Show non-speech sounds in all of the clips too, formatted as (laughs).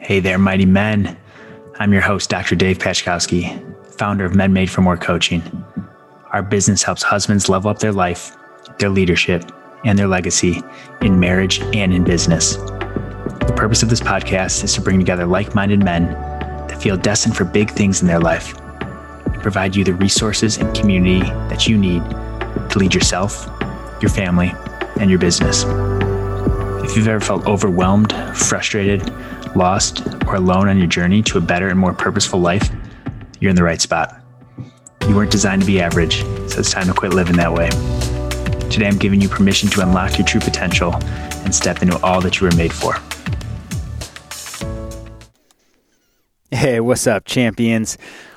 Hey there, mighty men. I'm your host, Dr. Dave Pachkowski, founder of Men Made for More Coaching. Our business helps husbands level up their life, their leadership, and their legacy in marriage and in business. The purpose of this podcast is to bring together like minded men that feel destined for big things in their life and provide you the resources and community that you need to lead yourself, your family, and your business. If you've ever felt overwhelmed, frustrated, lost, or alone on your journey to a better and more purposeful life, you're in the right spot. You weren't designed to be average, so it's time to quit living that way. Today, I'm giving you permission to unlock your true potential and step into all that you were made for. Hey, what's up, champions?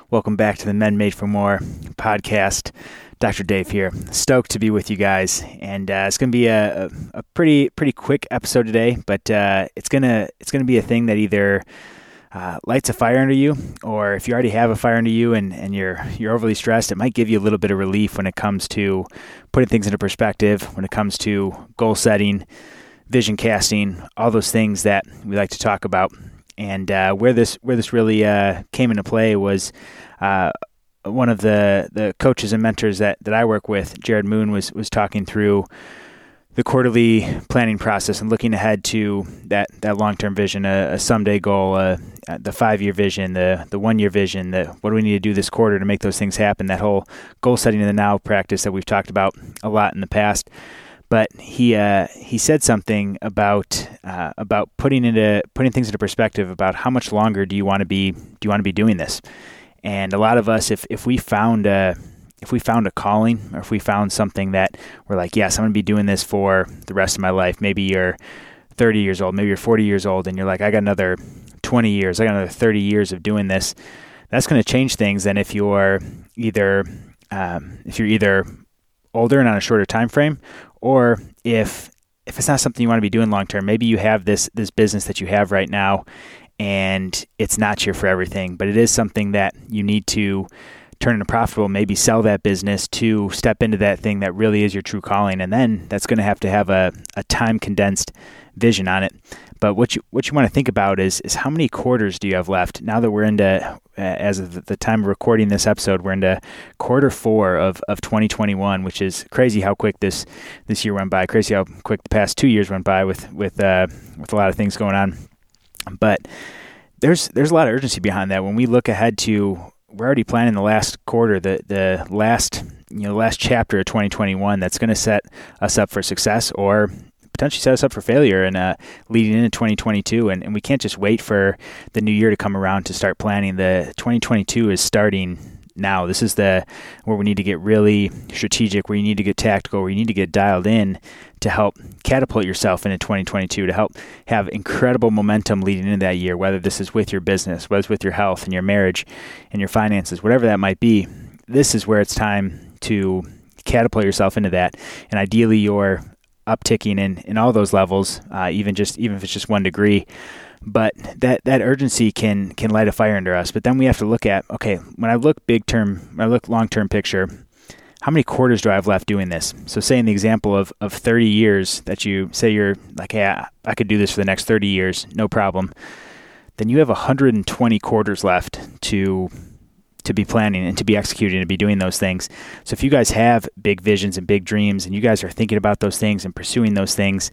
Welcome back to the Men Made for More podcast. Dr. Dave here. Stoked to be with you guys, and uh, it's going to be a, a, pretty pretty quick episode today. But uh, it's gonna it's gonna be a thing that either uh, lights a fire under you, or if you already have a fire under you and, and you're you're overly stressed, it might give you a little bit of relief when it comes to putting things into perspective. When it comes to goal setting, vision casting, all those things that we like to talk about. And uh, where this where this really uh, came into play was uh, one of the, the coaches and mentors that, that I work with, Jared Moon, was was talking through the quarterly planning process and looking ahead to that, that long term vision, a, a, someday goal, uh, the five year vision, the the one year vision, the what do we need to do this quarter to make those things happen? That whole goal setting in the now practice that we've talked about a lot in the past. But he uh, he said something about uh, about putting into putting things into perspective about how much longer do you want to be do you want to be doing this? And a lot of us, if if we found a if we found a calling or if we found something that we're like, yes, I'm going to be doing this for the rest of my life. Maybe you're 30 years old, maybe you're 40 years old, and you're like, I got another 20 years, I got another 30 years of doing this. That's going to change things than if you're either um, if you're either older and on a shorter time frame, or if if it's not something you want to be doing long term. Maybe you have this this business that you have right now, and it's not your for everything, but it is something that you need to turn into profitable, maybe sell that business to step into that thing that really is your true calling. And then that's going to have to have a, a time condensed vision on it. But what you what you want to think about is is how many quarters do you have left? Now that we're into as of the time of recording this episode, we're into quarter four of, of 2021, which is crazy how quick this this year went by. Crazy how quick the past two years went by with with uh, with a lot of things going on. But there's there's a lot of urgency behind that. When we look ahead to, we're already planning the last quarter, the the last you know last chapter of 2021 that's going to set us up for success or potentially set us up for failure and uh, leading into 2022. And, and we can't just wait for the new year to come around to start planning. The 2022 is starting now. This is the where we need to get really strategic, where you need to get tactical, where you need to get dialed in to help catapult yourself into 2022, to help have incredible momentum leading into that year, whether this is with your business, whether it's with your health and your marriage and your finances, whatever that might be. This is where it's time to catapult yourself into that. And ideally, you're upticking in, in all those levels, uh, even just even if it's just one degree but that that urgency can can light a fire under us. But then we have to look at okay, when I look big term, when I look long term picture, how many quarters do I have left doing this? So, say in the example of of 30 years that you say you're like, hey, I, could do this for the next 30 years, no problem. Then you have 120 quarters left to to be planning and to be executing and to be doing those things. So if you guys have big visions and big dreams and you guys are thinking about those things and pursuing those things,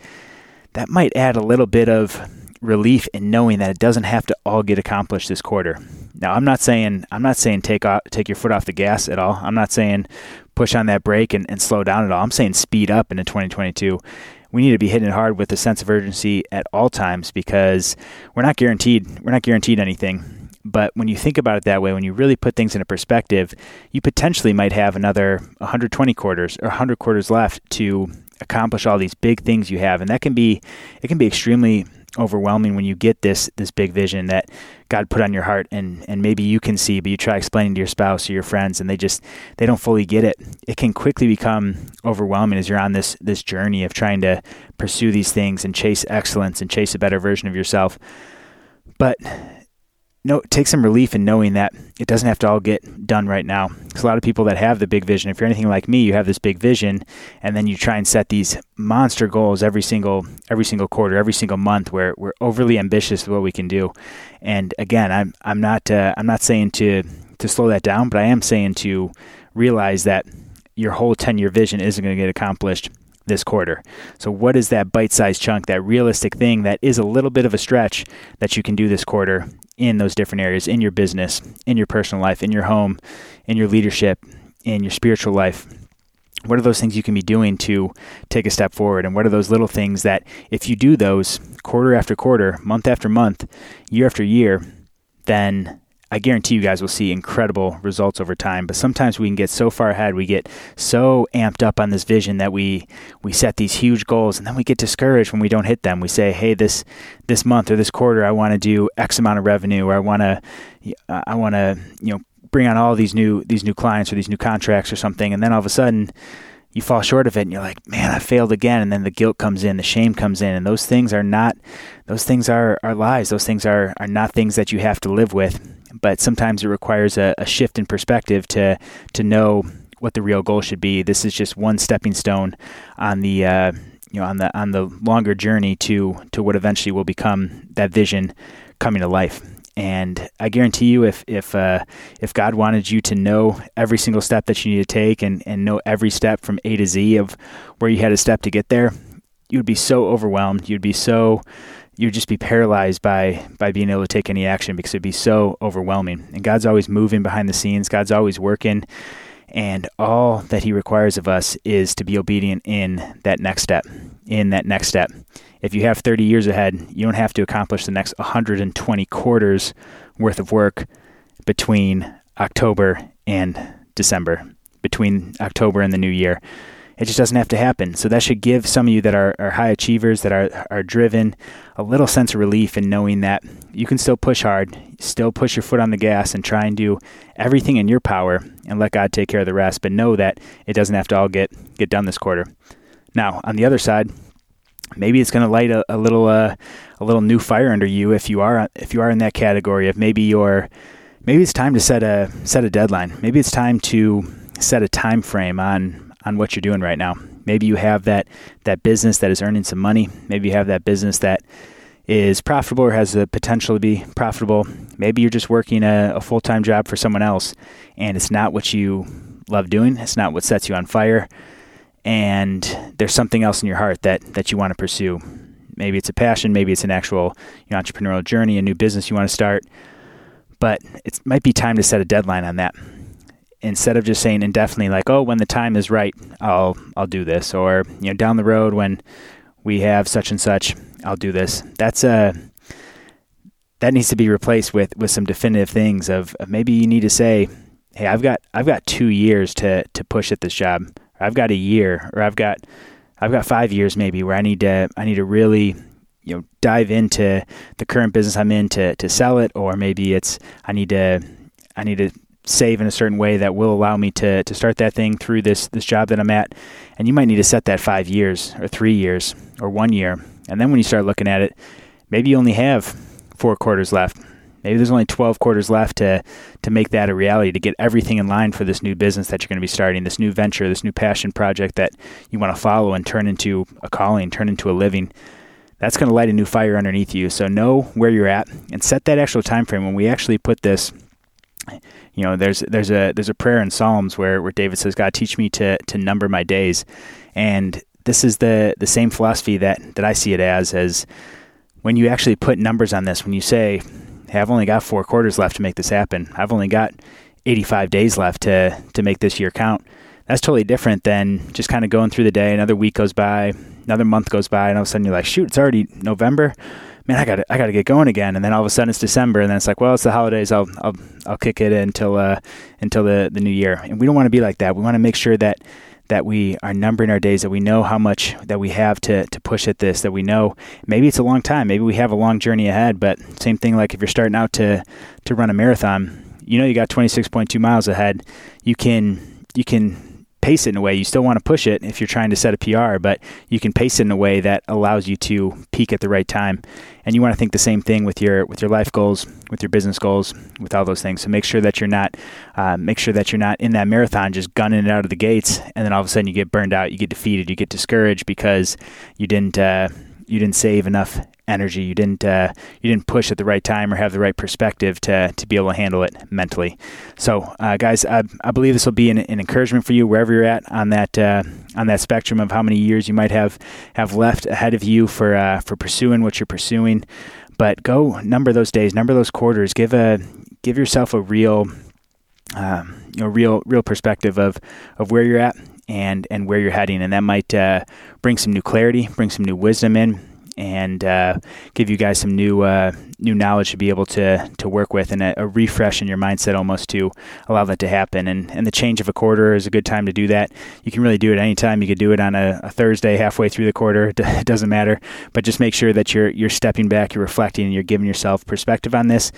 that might add a little bit of relief in knowing that it doesn't have to all get accomplished this quarter. Now, I'm not saying I'm not saying take off, take your foot off the gas at all. I'm not saying push on that brake and, and slow down at all. I'm saying speed up into 2022. We need to be hitting it hard with a sense of urgency at all times because we're not guaranteed we're not guaranteed anything. But when you think about it that way, when you really put things into perspective, you potentially might have another 120 quarters or 100 quarters left to accomplish all these big things you have, and that can be it can be extremely overwhelming when you get this this big vision that God put on your heart and and maybe you can see but you try explaining to your spouse or your friends and they just they don't fully get it. It can quickly become overwhelming as you're on this this journey of trying to pursue these things and chase excellence and chase a better version of yourself. But no, take some relief in knowing that it doesn't have to all get done right now. Because a lot of people that have the big vision, if you're anything like me, you have this big vision, and then you try and set these monster goals every single every single quarter, every single month, where we're overly ambitious with what we can do. And again, I'm I'm not uh, I'm not saying to to slow that down, but I am saying to realize that your whole 10 year vision isn't going to get accomplished this quarter. So, what is that bite sized chunk, that realistic thing that is a little bit of a stretch that you can do this quarter in those different areas in your business, in your personal life, in your home, in your leadership, in your spiritual life? What are those things you can be doing to take a step forward? And what are those little things that, if you do those quarter after quarter, month after month, year after year, then I guarantee you guys will see incredible results over time. But sometimes we can get so far ahead, we get so amped up on this vision that we we set these huge goals, and then we get discouraged when we don't hit them. We say, "Hey, this this month or this quarter, I want to do X amount of revenue, or I want to I want to you know bring on all these new these new clients or these new contracts or something," and then all of a sudden you fall short of it and you're like, man, I failed again. And then the guilt comes in, the shame comes in. And those things are not, those things are, are lies. Those things are, are not things that you have to live with but sometimes it requires a, a shift in perspective to to know what the real goal should be. This is just one stepping stone on the uh, you know on the on the longer journey to to what eventually will become that vision coming to life. And I guarantee you, if if uh, if God wanted you to know every single step that you need to take and and know every step from A to Z of where you had a step to get there, you would be so overwhelmed. You'd be so you'd just be paralyzed by by being able to take any action because it'd be so overwhelming. And God's always moving behind the scenes. God's always working. And all that he requires of us is to be obedient in that next step. In that next step. If you have 30 years ahead, you don't have to accomplish the next 120 quarters worth of work between October and December, between October and the new year. It just doesn't have to happen. So that should give some of you that are, are high achievers, that are, are driven, a little sense of relief in knowing that you can still push hard, still push your foot on the gas and try and do everything in your power and let God take care of the rest. But know that it doesn't have to all get, get done this quarter. Now, on the other side, maybe it's going to light a, a little uh, a little new fire under you if you are if you are in that category of maybe you're maybe it's time to set a set a deadline. Maybe it's time to set a time frame on on what you're doing right now. Maybe you have that that business that is earning some money. Maybe you have that business that is profitable or has the potential to be profitable. Maybe you're just working a, a full time job for someone else and it's not what you love doing. It's not what sets you on fire. And there's something else in your heart that, that you want to pursue. Maybe it's a passion, maybe it's an actual you know, entrepreneurial journey, a new business you want to start. But it might be time to set a deadline on that instead of just saying indefinitely like oh when the time is right I'll I'll do this or you know down the road when we have such and such I'll do this. That's a uh, that needs to be replaced with with some definitive things of, maybe you need to say hey I've got I've got 2 years to to push at this job. Or I've got a year or I've got I've got 5 years maybe where I need to I need to really you know dive into the current business I'm in to to sell it or maybe it's I need to I need to save in a certain way that will allow me to to start that thing through this this job that I'm at. And you might need to set that five years or three years or one year. And then when you start looking at it, maybe you only have four quarters left. Maybe there's only 12 quarters left to to make that a reality, to get everything in line for this new business that you're going to be starting, this new venture, this new passion project that you want to follow and turn into a calling, turn into a living. That's going to light a new fire underneath you. So know where you're at and set that actual time frame. When we actually put this you know, there's there's a there's a prayer in Psalms where, where David says, "God, teach me to to number my days," and this is the the same philosophy that that I see it as as when you actually put numbers on this. When you say, "Hey, I've only got four quarters left to make this happen. I've only got 85 days left to to make this year count." That's totally different than just kind of going through the day. Another week goes by, another month goes by, and all of a sudden you're like, "Shoot, it's already November." Man, I got I got to get going again. And then all of a sudden it's December, and then it's like, well, it's the holidays. I'll I'll I'll kick it until uh, until the the new year. And we don't want to be like that. We want to make sure that that we are numbering our days, that we know how much that we have to, to push at this, that we know maybe it's a long time, maybe we have a long journey ahead, but same thing like if you're starting out to, to run a marathon, you know you got 26.2 miles ahead, you can you can pace it in a way. You still want to push it if you're trying to set a PR, but you can pace it in a way that allows you to peak at the right time. And you want to think the same thing with your with your life goals, with your business goals, with all those things. So make sure that you're not uh, make sure that you're not in that marathon just gunning it out of the gates, and then all of a sudden you get burned out, you get defeated, you get discouraged because you didn't. Uh, you didn't save enough energy. You didn't uh, you didn't push at the right time or have the right perspective to to be able to handle it mentally. So, uh, guys, I, I believe this will be an, an, encouragement for you wherever you're at on that uh, on that spectrum of how many years you might have have left ahead of you for uh, for pursuing what you're pursuing. But go number those days, number those quarters. Give a give yourself a real. Um, you know, real, real perspective of, of where you're at and and where you're heading, and that might uh, bring some new clarity, bring some new wisdom in, and uh, give you guys some new uh, new knowledge to be able to to work with, and a, a, refresh in your mindset almost to allow that to happen. And and the change of a quarter is a good time to do that. You can really do it anytime. You could do it on a, a Thursday, halfway through the quarter. (laughs) It doesn't matter, but just make sure that you're you're stepping back, you're reflecting, and you're giving yourself perspective on this,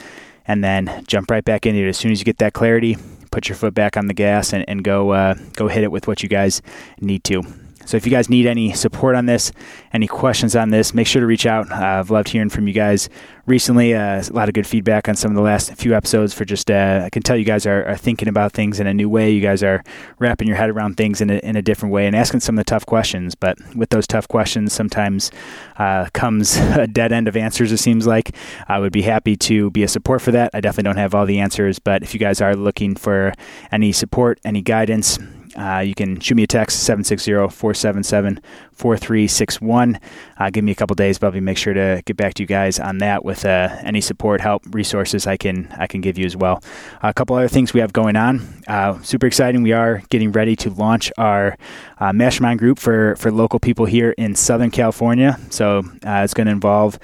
and then jump right back into it as soon as you get that clarity. Put your foot back on the gas and, and go uh, go hit it with what you guys need to. So if you guys need any support on this, any questions on this, make sure to reach out. Uh, I've loved hearing from you guys recently. Uh, a lot of good feedback on some of the last few episodes. For just, uh, I can tell you guys are, are, thinking about things in a new way. You guys are wrapping your head around things in a, in a different way and asking some of the tough questions. But with those tough questions, sometimes uh, comes (laughs) a dead end of answers. It seems like I would be happy to be a support for that. I definitely don't have all the answers, but if you guys are looking for any support, any guidance, uh, you can shoot me a text 760-477-4361. Uh, give me a couple days, but I'll make sure to get back to you guys on that with uh, any support, help, resources I can I can give you as well. a couple other things we have going on. Uh, super exciting. We are getting ready to launch our uh, mastermind group for for local people here in Southern California. So uh, it's going to involve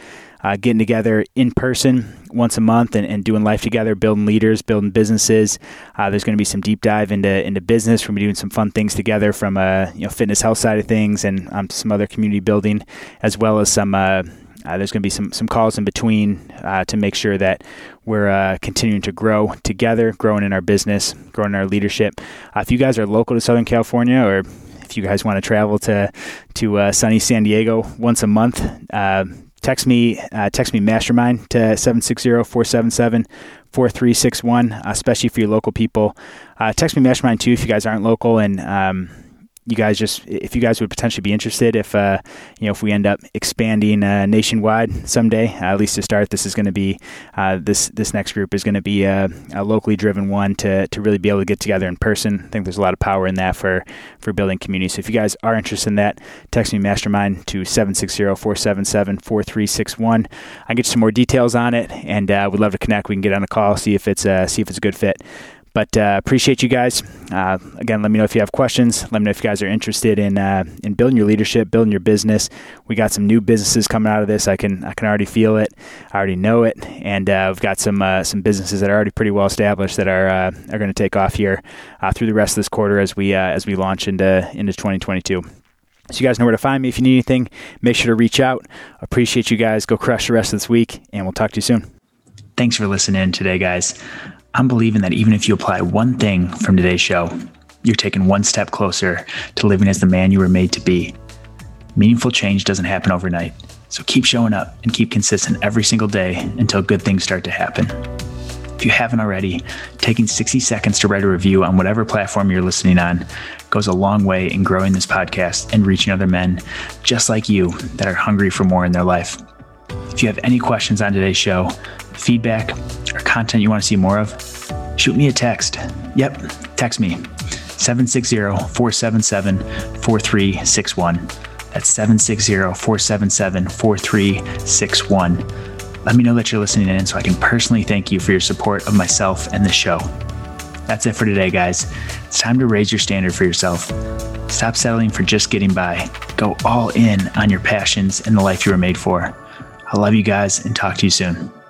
uh, getting together in person once a month and, and, doing life together, building leaders, building businesses. Uh, there's going to be some deep dive into into business. We're going to be doing some fun things together from a you know fitness health side of things and um, some other community building, as well as some. Uh, uh, there's going to be some some calls in between uh, to make sure that we're uh, continuing to grow together, growing in our business, growing in our leadership. Uh, if you guys are local to Southern California or if you guys want to travel to to uh, sunny San Diego once a month, uh, text me uh, text me mastermind to 760-477-4361 especially for your local people. Uh, text me mastermind too if you guys aren't local and um, you guys just if you guys would potentially be interested if uh, you know if we end up expanding uh, nationwide someday uh, at least to start this is going to be uh, this this next group is going to be a, a, locally driven one to, to really be able to get together in person. I think there's a lot of power in that for for building community. So if you guys are interested in that text me mastermind to 760-477-4361 I can get you some more details on it and uh, would love to connect. We can get on a call see if it's uh, see if it's a good fit but uh, appreciate you guys. Uh, again, let me know if you have questions. Let me know if you guys are interested in uh, in building your leadership, building your business. We got some new businesses coming out of this. I can I can already feel it. I already know it, and uh, we've got some uh, some businesses that are already pretty well established that are uh, are going to take off here through the rest of this quarter as we as we launch into into 2022. So you guys know where to find me if you need anything. Make sure to reach out. Appreciate you guys. Go crush the rest of this week, and we'll talk to you soon. Thanks for listening today, guys. I'm believing that even if you apply one thing from today's show, you're taking one step closer to living as the man you were made to be. Meaningful change doesn't happen overnight, so keep showing up and keep consistent every single day until good things start to happen. If you haven't already, taking 60 seconds to write a review on whatever platform you're listening on goes a long way in growing this podcast and reaching other men just like you that are hungry for more in their life. If you have any questions on today's show, feedback, or content you want to see more of, shoot me a text. Yep, text me 760 477 4361. That's 760 477 4361. Let me know that you're listening in so I can personally thank you for your support of myself and the show. That's it for today, guys. It's time to raise your standard for yourself. Stop settling for just getting by. Go all in on your passions and the life you were made for. I love you guys and talk to you soon.